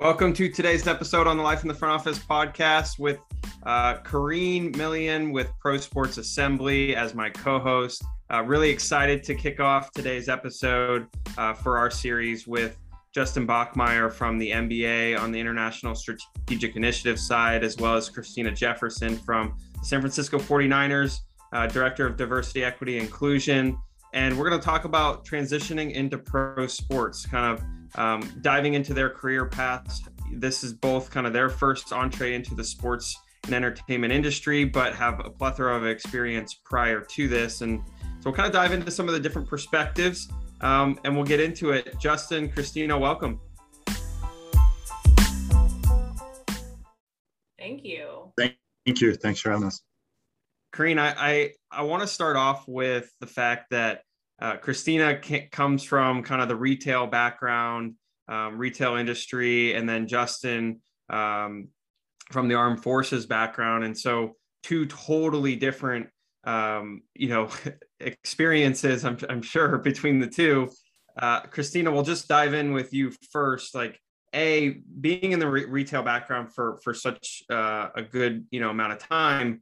Welcome to today's episode on the Life in the Front Office podcast with uh, Kareen Millian with Pro Sports Assembly as my co host. Uh, really excited to kick off today's episode uh, for our series with Justin Bachmeyer from the NBA on the International Strategic Initiative side, as well as Christina Jefferson from the San Francisco 49ers, uh, Director of Diversity, Equity, Inclusion. And we're going to talk about transitioning into pro sports, kind of um, diving into their career paths. This is both kind of their first entree into the sports and entertainment industry, but have a plethora of experience prior to this. And so we'll kind of dive into some of the different perspectives um, and we'll get into it. Justin, Christina, welcome. Thank you. Thank you. Thanks for having us. Kareen, I, I, I want to start off with the fact that uh, Christina comes from kind of the retail background, um, retail industry, and then Justin um, from the armed forces background. And so, two totally different, um, you know, experiences, I'm, I'm sure, between the two. Uh, Christina, we'll just dive in with you first. Like, a being in the re- retail background for for such uh, a good you know amount of time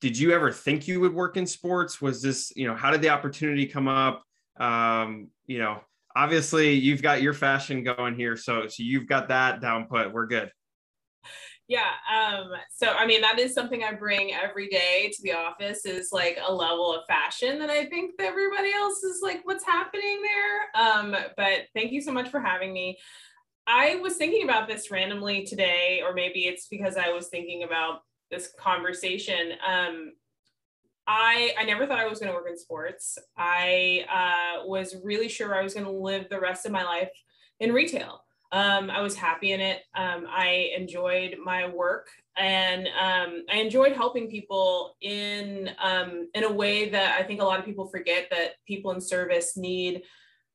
did you ever think you would work in sports? Was this, you know, how did the opportunity come up? Um, you know, obviously you've got your fashion going here, so so you've got that down put. We're good. Yeah. Um, so I mean that is something I bring every day to the office is like a level of fashion that I think that everybody else is like, what's happening there? Um, but thank you so much for having me. I was thinking about this randomly today, or maybe it's because I was thinking about this conversation. Um, I I never thought I was going to work in sports. I uh, was really sure I was going to live the rest of my life in retail. Um, I was happy in it. Um, I enjoyed my work, and um, I enjoyed helping people in um, in a way that I think a lot of people forget that people in service need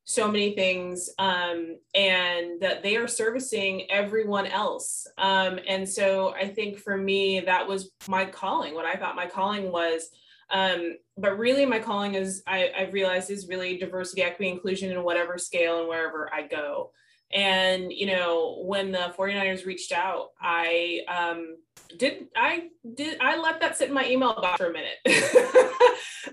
so many things um, and that they are servicing everyone else. Um, and so i think for me that was my calling. What i thought my calling was um, but really my calling is I, i've realized is really diversity equity inclusion in whatever scale and wherever i go and you know when the 49ers reached out i um, did i did i let that sit in my email box for a minute.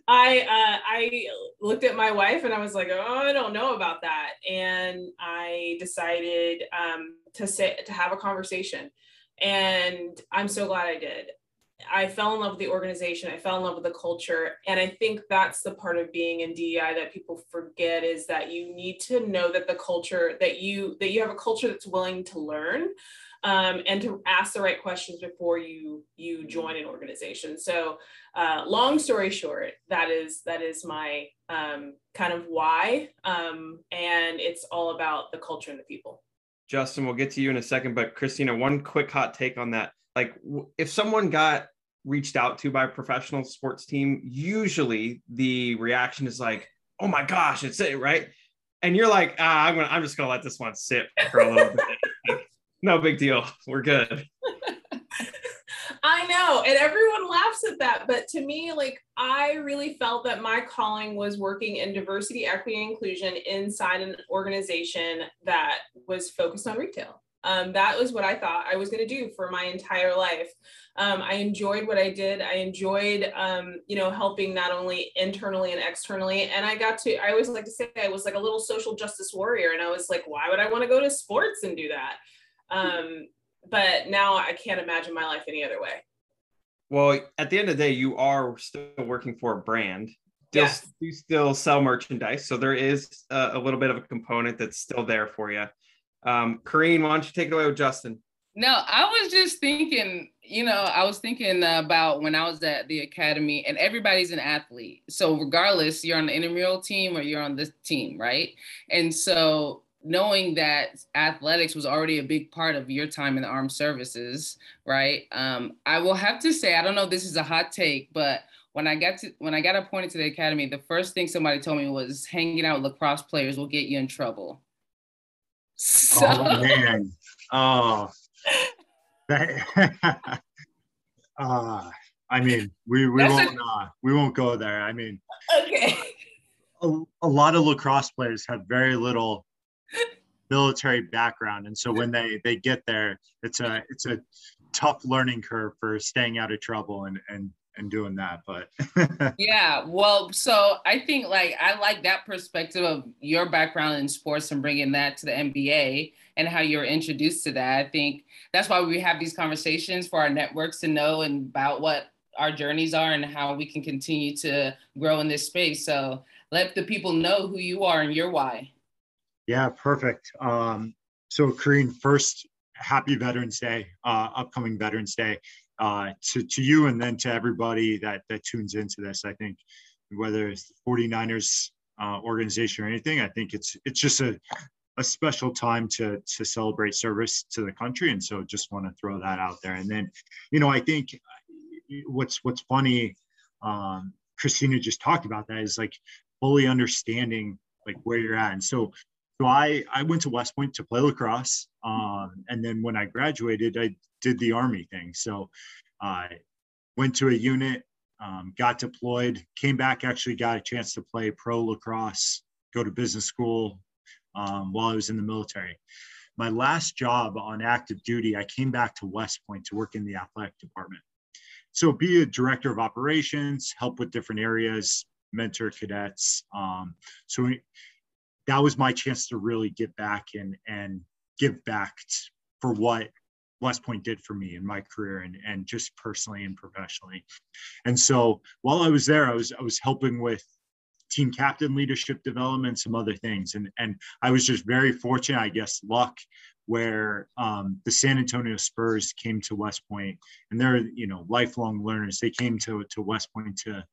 I uh, i looked at my wife and i was like oh i don't know about that. And i decided um, to sit to have a conversation. And i'm so glad i did I fell in love with the organization. I fell in love with the culture. And I think that's the part of being in DEI that people forget is that you need to know that the culture that you that you have a culture that's willing to learn um, and to ask the right questions before you you join an organization. So uh, long story short, that is that is my um, kind of why. Um, and it's all about the culture and the people. Justin, we'll get to you in a second, but Christina, one quick hot take on that like if someone got reached out to by a professional sports team, usually the reaction is like, "Oh my gosh, it's it, right?" And you're like, ah, "I'm gonna, I'm just gonna let this one sit for a little bit. no big deal. We're good." I know, and everyone laughs at that, but to me, like I really felt that my calling was working in diversity, equity, and inclusion inside an organization that was focused on retail. Um, that was what I thought I was going to do for my entire life. Um, I enjoyed what I did. I enjoyed, um, you know, helping not only internally and externally. And I got to, I always like to say I was like a little social justice warrior. And I was like, why would I want to go to sports and do that? Um, but now I can't imagine my life any other way. Well, at the end of the day, you are still working for a brand. Still, yes. You still sell merchandise. So there is a, a little bit of a component that's still there for you. Um, Kareen, why don't you take it away with Justin? No, I was just thinking, you know, I was thinking about when I was at the academy, and everybody's an athlete. So, regardless, you're on the intramural team or you're on this team, right? And so, knowing that athletics was already a big part of your time in the armed services, right? Um, I will have to say, I don't know this is a hot take, but when I got to when I got appointed to the academy, the first thing somebody told me was hanging out with lacrosse players will get you in trouble. So. Oh man. Oh. That, uh, I mean, we, we won't a, uh, we won't go there. I mean, okay. A, a lot of lacrosse players have very little military background, and so when they they get there, it's a it's a tough learning curve for staying out of trouble and and and doing that but yeah well so i think like i like that perspective of your background in sports and bringing that to the nba and how you're introduced to that. I think that's why we have these conversations for our networks to know and about what our journeys are and how we can continue to grow in this space. So let the people know who you are and your why. Yeah perfect. Um so Kareen, first happy Veterans Day, uh, upcoming Veterans Day, uh, to, to you and then to everybody that, that tunes into this. I think whether it's the 49ers uh, organization or anything, I think it's it's just a, a special time to to celebrate service to the country. And so just want to throw that out there. And then, you know, I think what's what's funny, um, Christina just talked about that is like fully understanding like where you're at. And so so I, I went to West Point to play lacrosse. Um, and then when I graduated, I did the Army thing. So I went to a unit, um, got deployed, came back, actually got a chance to play pro lacrosse, go to business school um, while I was in the military. My last job on active duty, I came back to West Point to work in the athletic department. So be a director of operations, help with different areas, mentor cadets. Um, so that was my chance to really get back and and give back for what West Point did for me in my career and, and just personally and professionally. And so while I was there, I was I was helping with team captain leadership development, some other things. And and I was just very fortunate, I guess, luck where um, the San Antonio Spurs came to West Point and they're, you know, lifelong learners. They came to, to West Point to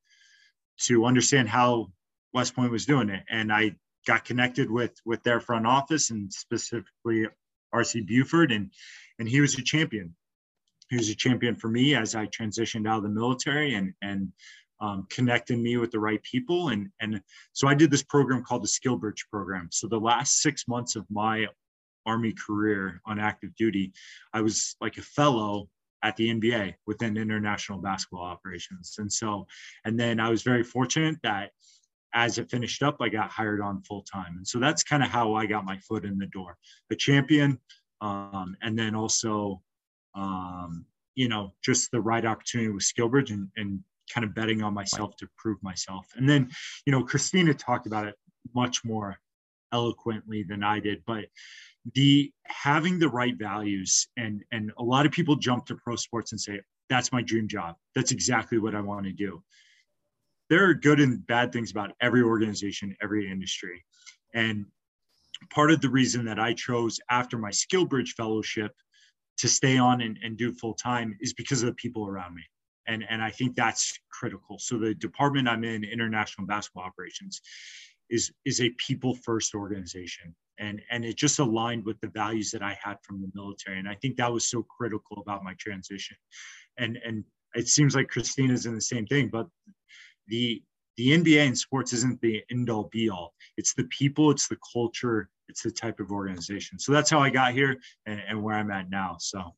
to understand how West Point was doing it. And I got connected with with their front office and specifically RC Buford, and and he was a champion. He was a champion for me as I transitioned out of the military and and um, connecting me with the right people. And and so I did this program called the Skill Bridge program. So the last six months of my Army career on active duty, I was like a fellow at the NBA within international basketball operations. And so, and then I was very fortunate that as it finished up, I got hired on full time. And so that's kind of how I got my foot in the door. The champion, um, and then also, um, you know, just the right opportunity with Skillbridge and, and kind of betting on myself to prove myself. And then, you know, Christina talked about it much more eloquently than I did, but the having the right values and and a lot of people jump to pro sports and say that's my dream job that's exactly what i want to do there are good and bad things about every organization, every industry. And part of the reason that I chose after my SkillBridge fellowship to stay on and, and do full time is because of the people around me. And, and I think that's critical. So the department I'm in, international basketball operations, is is a people first organization. And, and it just aligned with the values that I had from the military. And I think that was so critical about my transition. And and it seems like Christina's in the same thing, but the the NBA in sports isn't the end all be all. It's the people, it's the culture, it's the type of organization. So that's how I got here and, and where I'm at now. So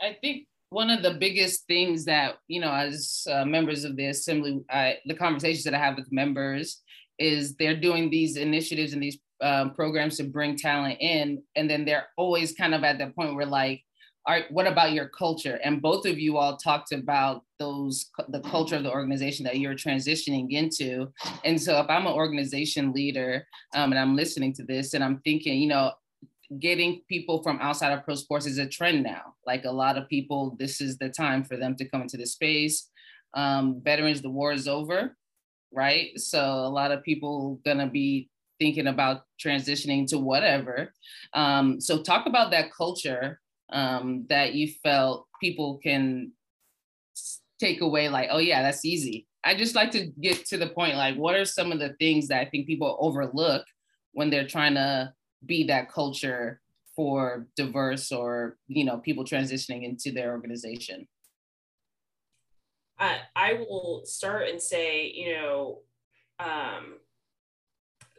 I think one of the biggest things that, you know, as uh, members of the assembly, I, the conversations that I have with members is they're doing these initiatives and these um, programs to bring talent in. And then they're always kind of at that point where like, all right, what about your culture? And both of you all talked about those the culture of the organization that you're transitioning into. And so if I'm an organization leader um, and I'm listening to this and I'm thinking, you know, getting people from outside of pro sports is a trend now. Like a lot of people, this is the time for them to come into the space. Um, veterans, the war is over, right? So a lot of people gonna be thinking about transitioning to whatever. Um, so talk about that culture um, that you felt people can take away like oh yeah that's easy. I just like to get to the point like what are some of the things that i think people overlook when they're trying to be that culture for diverse or you know people transitioning into their organization? I, I will start and say you know um,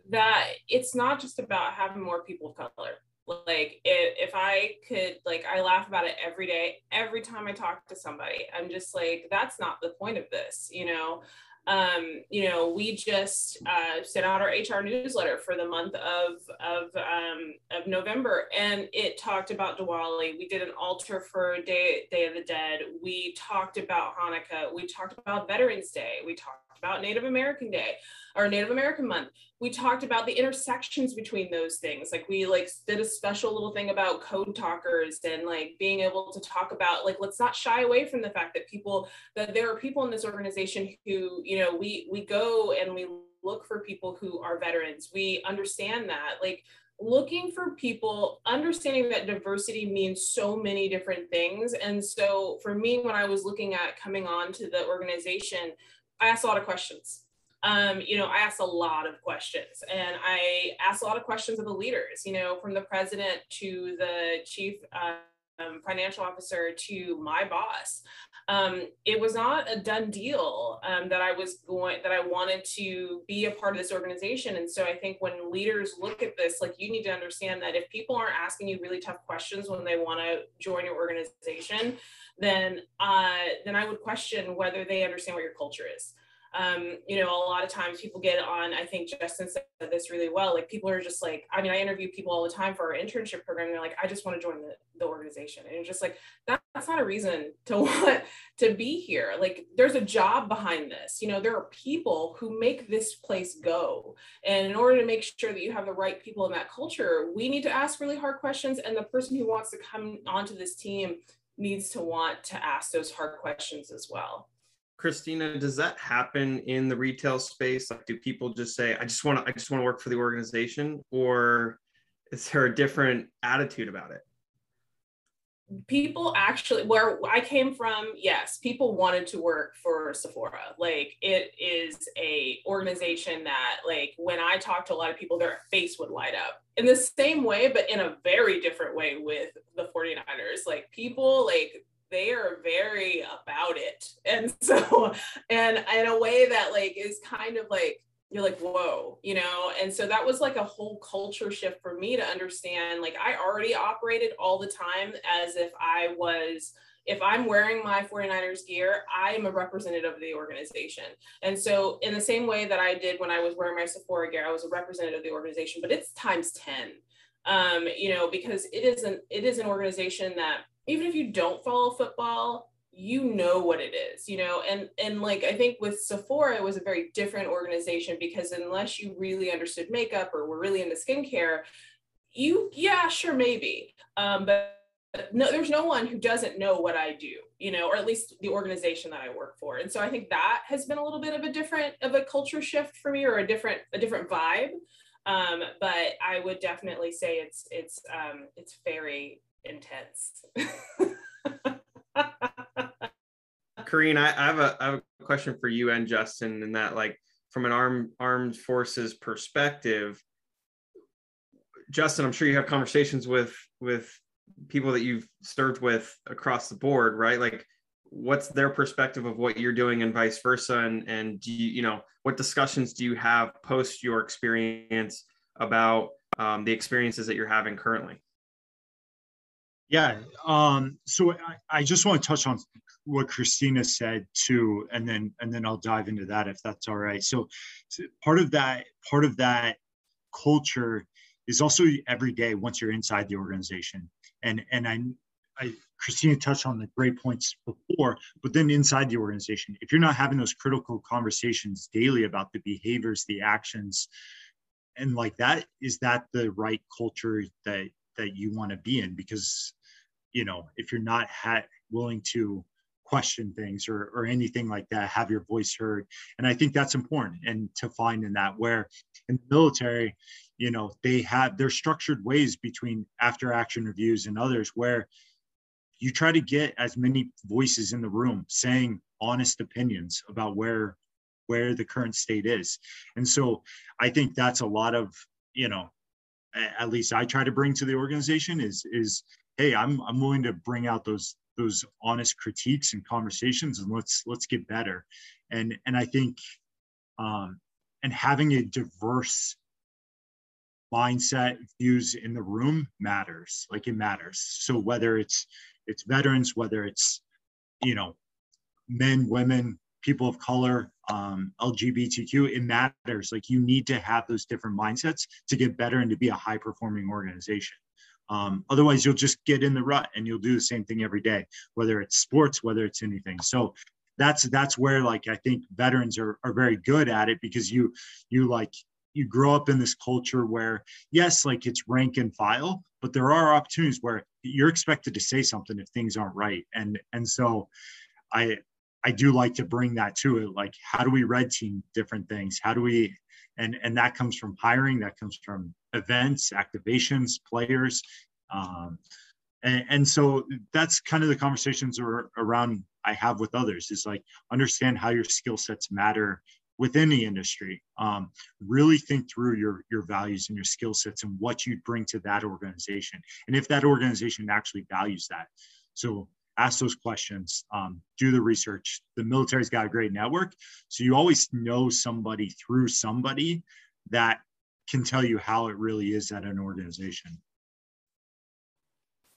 that it's not just about having more people of color like if, if i could like i laugh about it every day every time i talk to somebody i'm just like that's not the point of this you know um, you know, we just uh, sent out our HR newsletter for the month of of um, of November, and it talked about Diwali. We did an altar for Day Day of the Dead. We talked about Hanukkah. We talked about Veterans Day. We talked about Native American Day or Native American Month. We talked about the intersections between those things. Like we like did a special little thing about code talkers and like being able to talk about like let's not shy away from the fact that people that there are people in this organization who you know we we go and we look for people who are veterans. We understand that like looking for people understanding that diversity means so many different things and so for me when i was looking at coming on to the organization I asked a lot of questions. Um, you know, I asked a lot of questions and I asked a lot of questions of the leaders, you know, from the president to the chief um, financial officer to my boss. Um, it was not a done deal um, that I was going, that I wanted to be a part of this organization. And so I think when leaders look at this, like you need to understand that if people aren't asking you really tough questions when they want to join your organization, then uh, then I would question whether they understand what your culture is. Um, you know, a lot of times people get on, I think Justin said this really well. Like people are just like, I mean, I interview people all the time for our internship program. they're like, I just want to join the, the organization. And just like, that, that's not a reason to want to be here. Like there's a job behind this. You know, there are people who make this place go. And in order to make sure that you have the right people in that culture, we need to ask really hard questions. And the person who wants to come onto this team needs to want to ask those hard questions as well. Christina, does that happen in the retail space? Like, do people just say, "I just want to, I just want to work for the organization," or is there a different attitude about it? people actually where i came from yes people wanted to work for sephora like it is a organization that like when i talk to a lot of people their face would light up in the same way but in a very different way with the 49ers like people like they are very about it. And so and in a way that like is kind of like you're like whoa you know? And so that was like a whole culture shift for me to understand like i already operated all the time as if i was if i'm wearing my 49ers gear i am a representative of the organization. And so in the same way that i did when i was wearing my sephora gear i was a representative of the organization but it's times 10 um, you know because it is an it is an organization that even if you don't follow football you know what it is you know? And and like i think with sephora it was a very different organization because unless you really understood makeup or were really into skincare you yeah sure maybe. Um, but no there's no one who doesn't know what i do you know or at least the organization that i work for. And so i think that has been a little bit of a different of a culture shift for me or a different a different vibe. Um, but i would definitely say it's it's um, it's very intense Kareen, I, I, have a I have a question for you and Justin, in that like from an armed armed forces perspective, Justin, I'm sure you have conversations with with people that you've served with across the board, right? Like, what's their perspective of what you're doing, and vice versa, and and do you you know what discussions do you have post your experience about um, the experiences that you're having currently? Yeah. Um, so I, I, just want to touch on what Christina said too, and then and then I'll dive into that if that's all right. So, so part of that part of that culture is also every day once you're inside the organization, and and I, I Christina touched on the great points before, but then inside the organization, if you're not having those critical conversations daily about the behaviors, the actions, and like that, is that the right culture that that you want to be in? Because you know if you're not ha- willing to question things or, or anything like that have your voice heard and i think that's important and to find in that where in the military you know they have their structured ways between after action reviews and others where you try to get as many voices in the room saying honest opinions about where where the current state is and so i think that's a lot of you know at least i try to bring to the organization is is hey i'm i'm willing to bring out those those honest critiques and conversations and let's let's get better. And and i think um and having a diverse mindset views in the room matters. Like it matters. So whether it's it's veterans whether it's you know men women people of color um, LGBTQ, it matters. Like you need to have those different mindsets to get better and to be a high performing organization. Um, otherwise, you'll just get in the rut and you'll do the same thing every day, whether it's sports, whether it's anything. So that's that's where like I think veterans are are very good at it because you you like you grow up in this culture where yes like it's rank and file but there are opportunities where you're expected to say something if things aren't right and and so i i do like to bring that to it like how do we red team different things? How do we and and that comes from hiring that comes from events activations players um, and, and so that's kind of the conversations are around i have with others is like understand how your skill sets matter within the industry. Um, really think through your your values and your skill sets and what you bring to that organization and if that organization actually values that. So ask those questions um, do the research the military's got a great network so you always know somebody through somebody that can tell you how it really is at an organization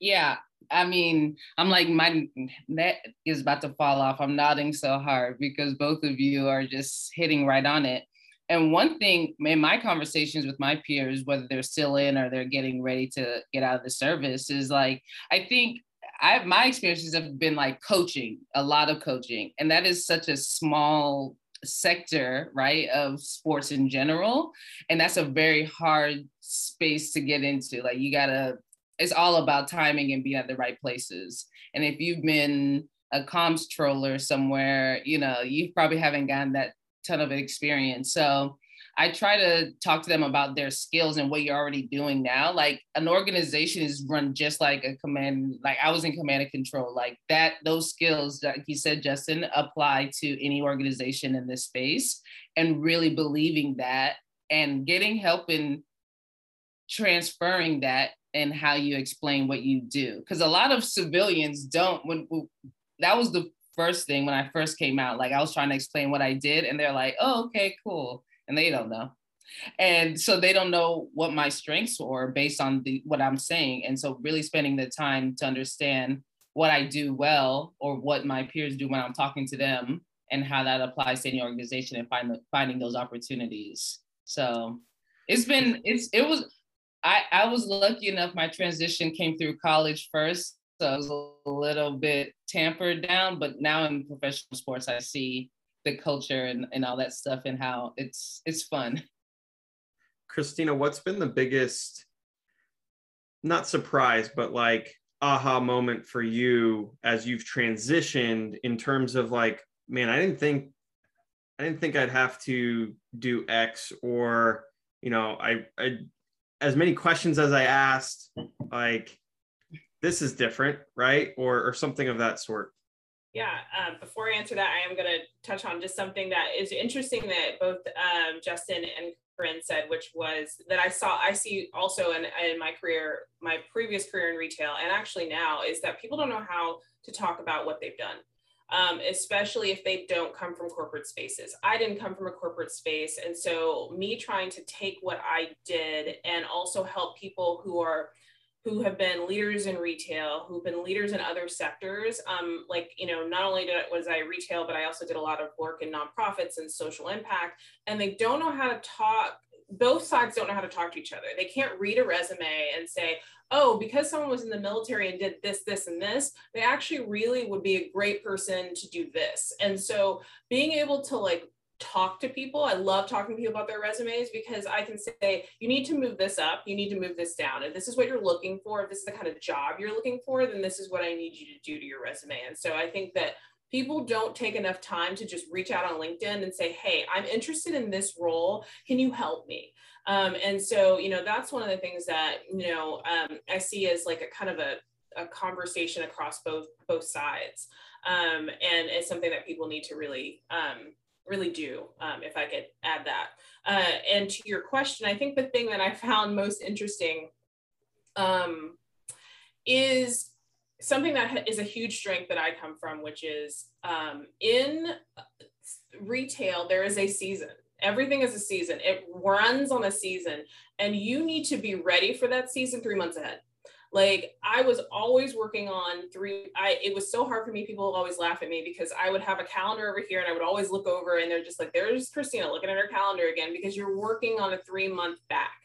yeah I mean, I'm like, my net is about to fall off. I'm nodding so hard because both of you are just hitting right on it. And one thing in my conversations with my peers, whether they're still in or they're getting ready to get out of the service, is like, I think I my experiences have been like coaching, a lot of coaching. And that is such a small sector, right, of sports in general. And that's a very hard space to get into. Like you gotta it's all about timing and being at the right places. And if you've been a comptroller somewhere, you know, you probably haven't gotten that ton of experience. So I try to talk to them about their skills and what you're already doing now. Like an organization is run just like a command, like I was in command and control, like that, those skills, like you said, Justin, apply to any organization in this space and really believing that and getting help in transferring that and how you explain what you do. Because a lot of civilians don't when, that was the first thing when i first came out. Like i was trying to explain what i did and they're like oh okay cool and they don't know. And so they don't know what my strengths were based on the what i'm saying. And so really spending the time to understand what i do well or what my peers do when i'm talking to them and how that applies to any organization and find the, finding those opportunities. So it's been it's it was I, I was lucky enough, my transition came through college first. So I was a little bit tampered down, but now in professional sports, I see the culture and, and all that stuff and how it's it's fun. Christina, what's been the biggest, not surprise, but like aha moment for you as you've transitioned in terms of like, man, I didn't think I didn't think I'd have to do X or you know, I I as many questions as I asked, like this is different, right? Or or something of that sort. Yeah. Um, before I answer that, I am going to touch on just something that is interesting that both um, Justin and Corinne said, which was that I saw, I see also in, in my career, my previous career in retail, and actually now, is that people don't know how to talk about what they've done um, especially if they don't come from corporate spaces. I didn't come from a corporate space. And so, me trying to take what I did and also help people who are who have been leaders in retail, who've been leaders in other sectors. Um, like, you know, not only did, was I retail, but I also did a lot of work in nonprofits and social impact. And they don't know how to talk both sides don't know how to talk to each other. They can't read a resume and say, oh, because someone was in the military and did this, this, and this, they actually really would be a great person to do this. And so being able to like talk to people, I love talking to people about their resumes because I can say, you need to move this up, you need to move this down. If this is what you're looking for, if this is the kind of job you're looking for, then this is what I need you to do to your resume. And so I think that people don't take enough time to just reach out on LinkedIn and say, hey, I'm interested in this role. Can you help me? Um, and so, you know, that's one of the things that, you know, um, I see as like a kind of a, a conversation across both both sides. Um, and it's something that people need to really um, really do um, if I could add that. Uh, and to your question, I think the thing that I found most interesting um, is something that is a huge strength that I come from, which is um, in retail, there is a season. Everything is a season. It runs on a season, and you need to be ready for that season three months ahead. Like I was always working on three. I it was so hard for me. People always laugh at me because I would have a calendar over here and I would always look over and they're just like, there's Christina looking at her calendar again because you're working on a three month back.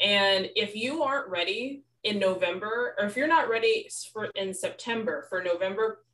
And if you aren't ready in November, or if you're not ready for in September for November,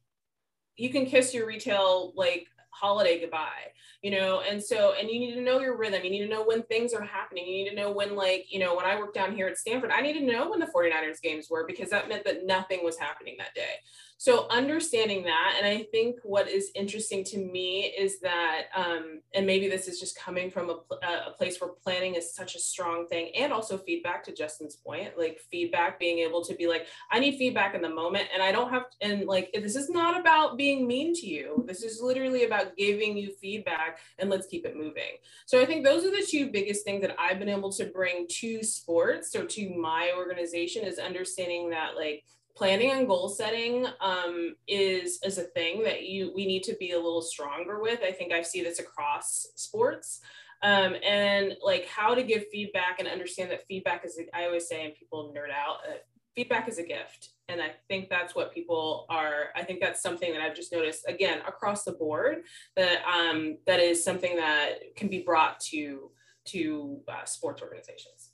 you can kiss your retail like holiday goodbye you know? And so and you need to know your rhythm. You need to know when things are happening. You need to know when like you know when i worked down here at stanford i needed to know when the 49ers games were because that meant that nothing was happening that day so understanding that and i think what is interesting to me is that um, and maybe this is just coming from a, a place where planning is such a strong thing and also feedback to justin's point like feedback being able to be like i need feedback in the moment and i don't have and like this is not about being mean to you. This is literally about giving you feedback and let's keep it moving. So i think those are the two biggest things that i've been able to bring to sports or to my organization is understanding that like planning and goal setting um, is is a thing that you we need to be a little stronger with. I think I see this across sports. Um, and like how to give feedback and understand that feedback is I always say and people nerd out uh, feedback is a gift and i think that's what people are i think that's something that i've just noticed again across the board that um, that is something that can be brought to to uh, sports organizations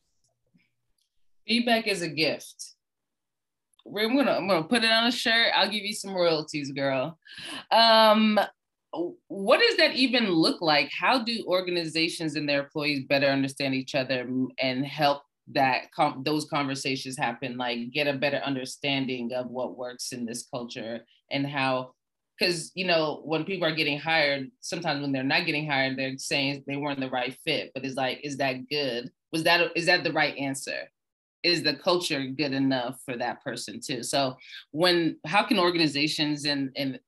feedback is a gift I'm gonna I'm gonna put it on a shirt. I'll give you some royalties, girl. Um, what does that even look like? How do organizations and their employees better understand each other and help that com- those conversations happen? Like get a better understanding of what works in this culture and how because you know when people are getting hired sometimes when they're not getting hired they're saying they weren't the right fit but it's like is that good was that is that the right answer is the culture good enough for that person too? So when how can organizations and and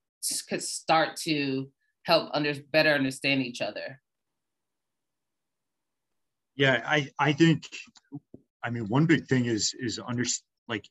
could start to help under better understand each other? Yeah i i think i mean one big thing is is under like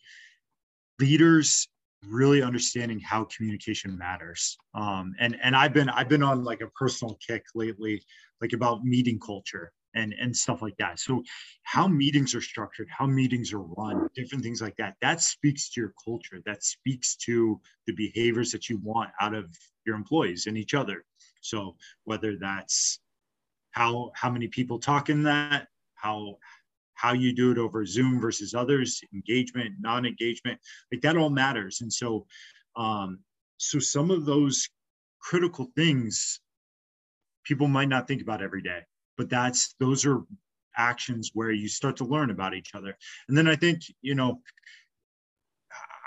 leaders really understanding how communication matters. Um and and i've been i've been on like a personal kick lately like about meeting culture and and stuff like that. So how meetings are structured how meetings are run different things like that that speaks to your culture. That speaks to the behaviors that you want out of your employees and each other. So whether that's how how many people talk in that how how you do it over zoom versus others engagement non-engagement like that all matters. And so um so some of those critical things people might not think about every day but that's those are actions where you start to learn about each other. And then i think you know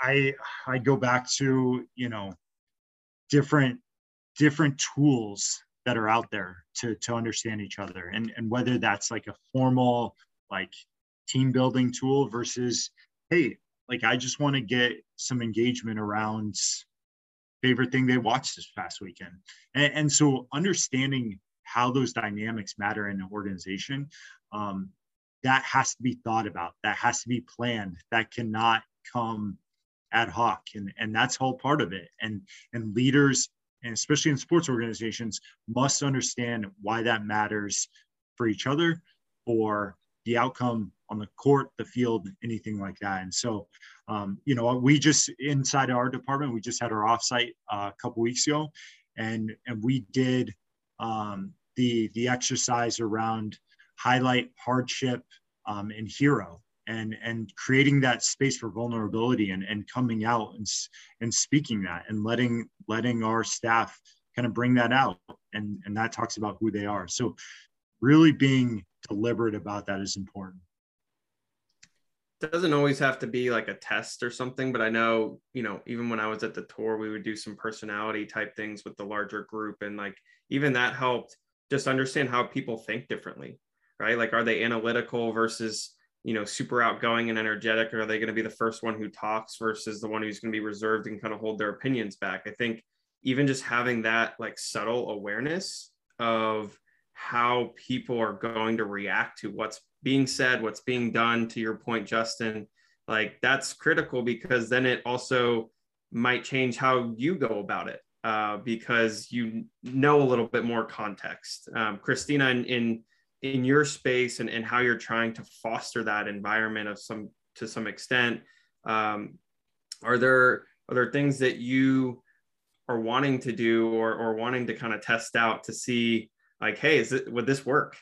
i i go back to you know different different tools that are out there to to understand each other. And and whether that's like a formal like team building tool versus hey like i just want to get some engagement around favorite thing they watched this past weekend. And, and so understanding how those dynamics matter in an organization um, that has to be thought about that has to be planned that cannot come ad hoc and, and that's all part of it. And and leaders and especially in sports organizations must understand why that matters for each other for the outcome on the court the field anything like that. And so um, you know we just inside our department we just had our offsite uh, a couple weeks ago and and we did um, the the exercise around highlight hardship um, and hero and and creating that space for vulnerability and, and coming out and, and speaking that and letting letting our staff kind of bring that out. And and that talks about who they are. So really being deliberate about that is important. It doesn't always have to be like a test or something but i know you know even when i was at the tour we would do some personality type things with the larger group and like even that helped just understand how people think differently, right? Like, are they analytical versus, you know, super outgoing and energetic? Or are they going to be the first one who talks versus the one who's going to be reserved and kind of hold their opinions back? I think even just having that like subtle awareness of how people are going to react to what's being said, what's being done, to your point, Justin, like that's critical because then it also might change how you go about it uh, because you know a little bit more context. Um, Christina, in, in, in your space and, and how you're trying to foster that environment of some to some extent, Um, are there are there things that you are wanting to do or or wanting to kind of test out to see like, hey, is it would this work?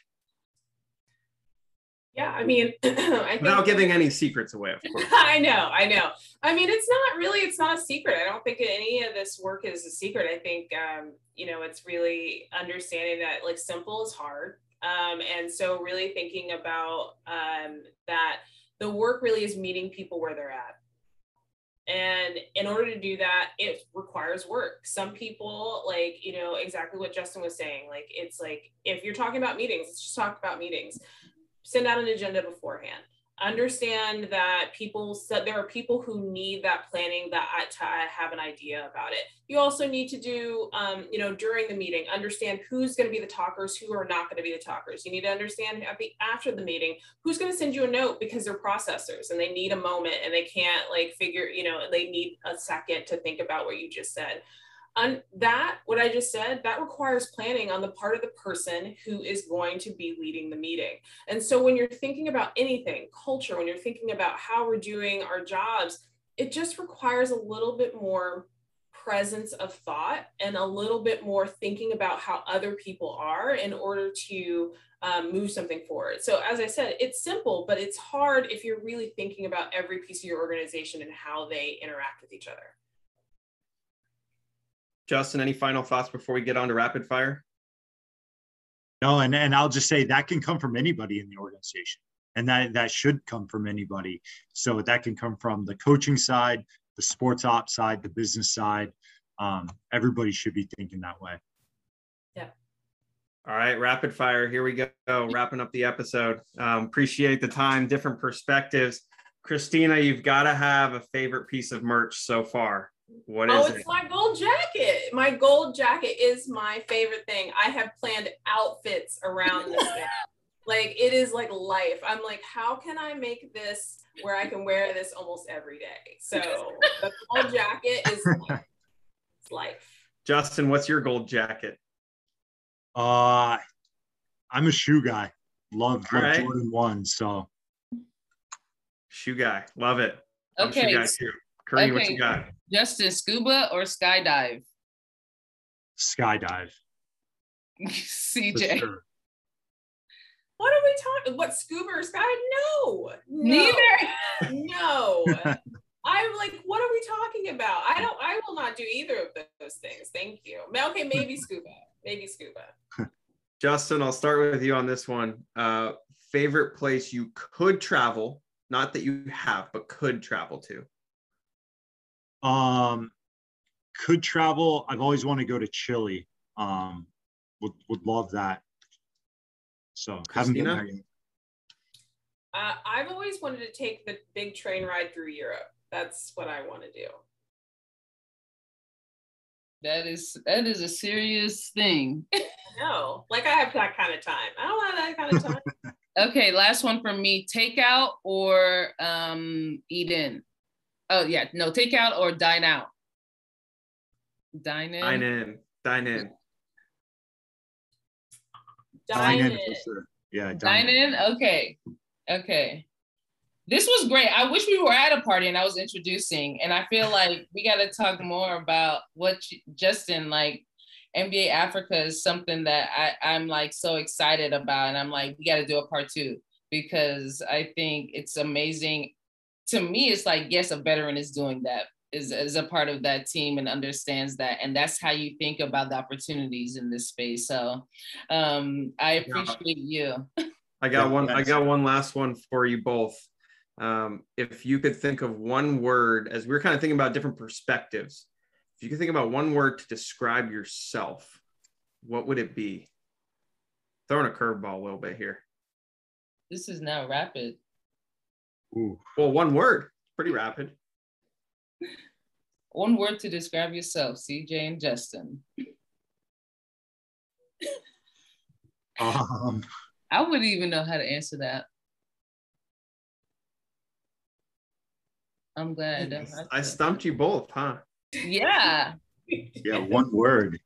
Yeah, I mean, I think, Without giving any secrets away, of course. I know, I know. I mean, it's not really, it's not a secret. I don't think any of this work is a secret. I think, um, you know, it's really understanding that like simple is hard. Um, and so really thinking about um, that the work really is meeting people where they're at. And in order to do that, it requires work. Some people, like, you know, exactly what Justin was saying. Like, it's like, if you're talking about meetings, let's just talk about meetings send out an agenda beforehand. Understand that people said there are people who need that planning that to have an idea about it. You also need to do um, you know during the meeting understand who's going to be the talkers who are not going to be the talkers. You need to understand after the meeting who's going to send you a note because they're processors and they need a moment and they can't like figure you know they need a second to think about what you just said and that what i just said that requires planning on the part of the person who is going to be leading the meeting and so when you're thinking about anything culture when you're thinking about how we're doing our jobs it just requires a little bit more presence of thought and a little bit more thinking about how other people are in order to um, move something forward. So, as I said, it's simple, but it's hard if you're really thinking about every piece of your organization and how they interact with each other. Justin, any final thoughts before we get on to rapid fire? No, and, and I'll just say that can come from anybody in the organization. And that, that should come from anybody. So that can come from the coaching side, the sports ops side, the business side. Um, everybody should be thinking that way. Yeah. All right, rapid fire. Here we go. Wrapping up the episode. Um, appreciate the time, different perspectives. Christina, you've got to have a favorite piece of merch so far. What is oh, it? it's my gold jacket. My gold jacket is my favorite thing. I have planned outfits around this thing. Like it is like life. I'm like, how can I make this where I can wear this almost every day? So the gold jacket is life. Life. Justin, what's your gold jacket? Uh, I'm a shoe guy. Love, love right. Jordan one. So Shoe guy. Love it. I'm a shoe Okay. guy too. Kareem, what you got? Justin, scuba or skydive? skydive. CJ. sure. What are we talking? What scuba or sky? No, no, Neither. no. I'm like, what are we talking about? I don't. I will not do either of those things. Thank you. Okay, maybe scuba. Maybe scuba. Justin, I'll start with you on this one. Uh, favorite place you could travel, not that you have, but could travel to. Um, could travel. I've always wanted to go to Chile. Um, would would love that. So haven't been Christina? there yet. Uh, I've always wanted to take the big train ride through Europe. That's what I want to do. That is that is a serious thing. No, like I have that kind of time. I don't have that kind of time. Okay, last one from me. Takeout or um eat in? Oh yeah, no, takeout or dine out. Dine in. Dine in. Dine in. Dine in in. for sure. Yeah, Dine in? Okay. Okay. This was great. I wish we were at a party and I was introducing. And I feel like we got to talk more about what you, Justin, like NBA Africa is something that I, I'm like so excited about. And I'm like, we got to do a part two because I think it's amazing. To me, it's like, yes, a veteran is doing that, is, is a part of that team and understands that. And that's how you think about the opportunities in this space. So um, I appreciate you. I got one. I got one last one for you both. Um, if you could think of one word, as we are kind of thinking about different perspectives, if you could think about one word to describe yourself, what would it be? Throwing a curveball a little bit here. This is now rapid. Ooh. Well, one word, pretty rapid. One word to describe yourself, CJ and Justin. Um, I wouldn't even know how to answer that. I'm glad I I stumped you both, huh? Yeah. yeah, one word.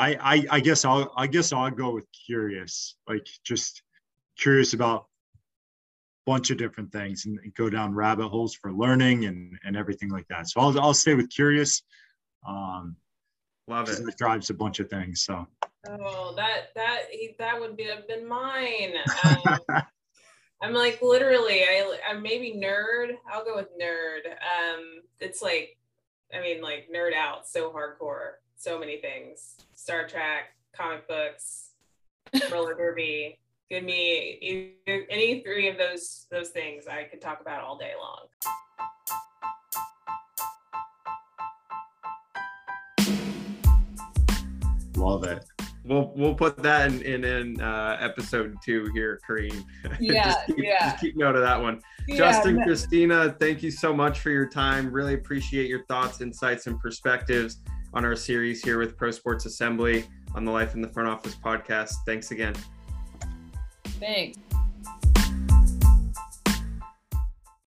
I, I I guess I'll I guess I'll go with curious. Like just curious about a bunch of different things and, and, go down rabbit holes for learning and, and everything like that. So I'll, I'll stay with curious. Um, Love it. It drives a bunch of things. So. Oh, that that that would be have been mine. Um, I'm like literally, I I'm maybe nerd. I'll go with nerd. Um, it's like, I mean, like nerd out so hardcore. So many things. Star Trek, comic books, roller derby. Give me either, any three of those those things. I could talk about all day long. Love it. We'll we'll put that in in, in uh, episode two here, Kareem. Yeah, just keep, yeah. Just keep note of that one. Yeah, Justin, no. Christina, thank you so much for your time. Really appreciate your thoughts, insights, and perspectives on our series here with Pro Sports Assembly on the Life in the Front Office podcast. Thanks again. Thanks.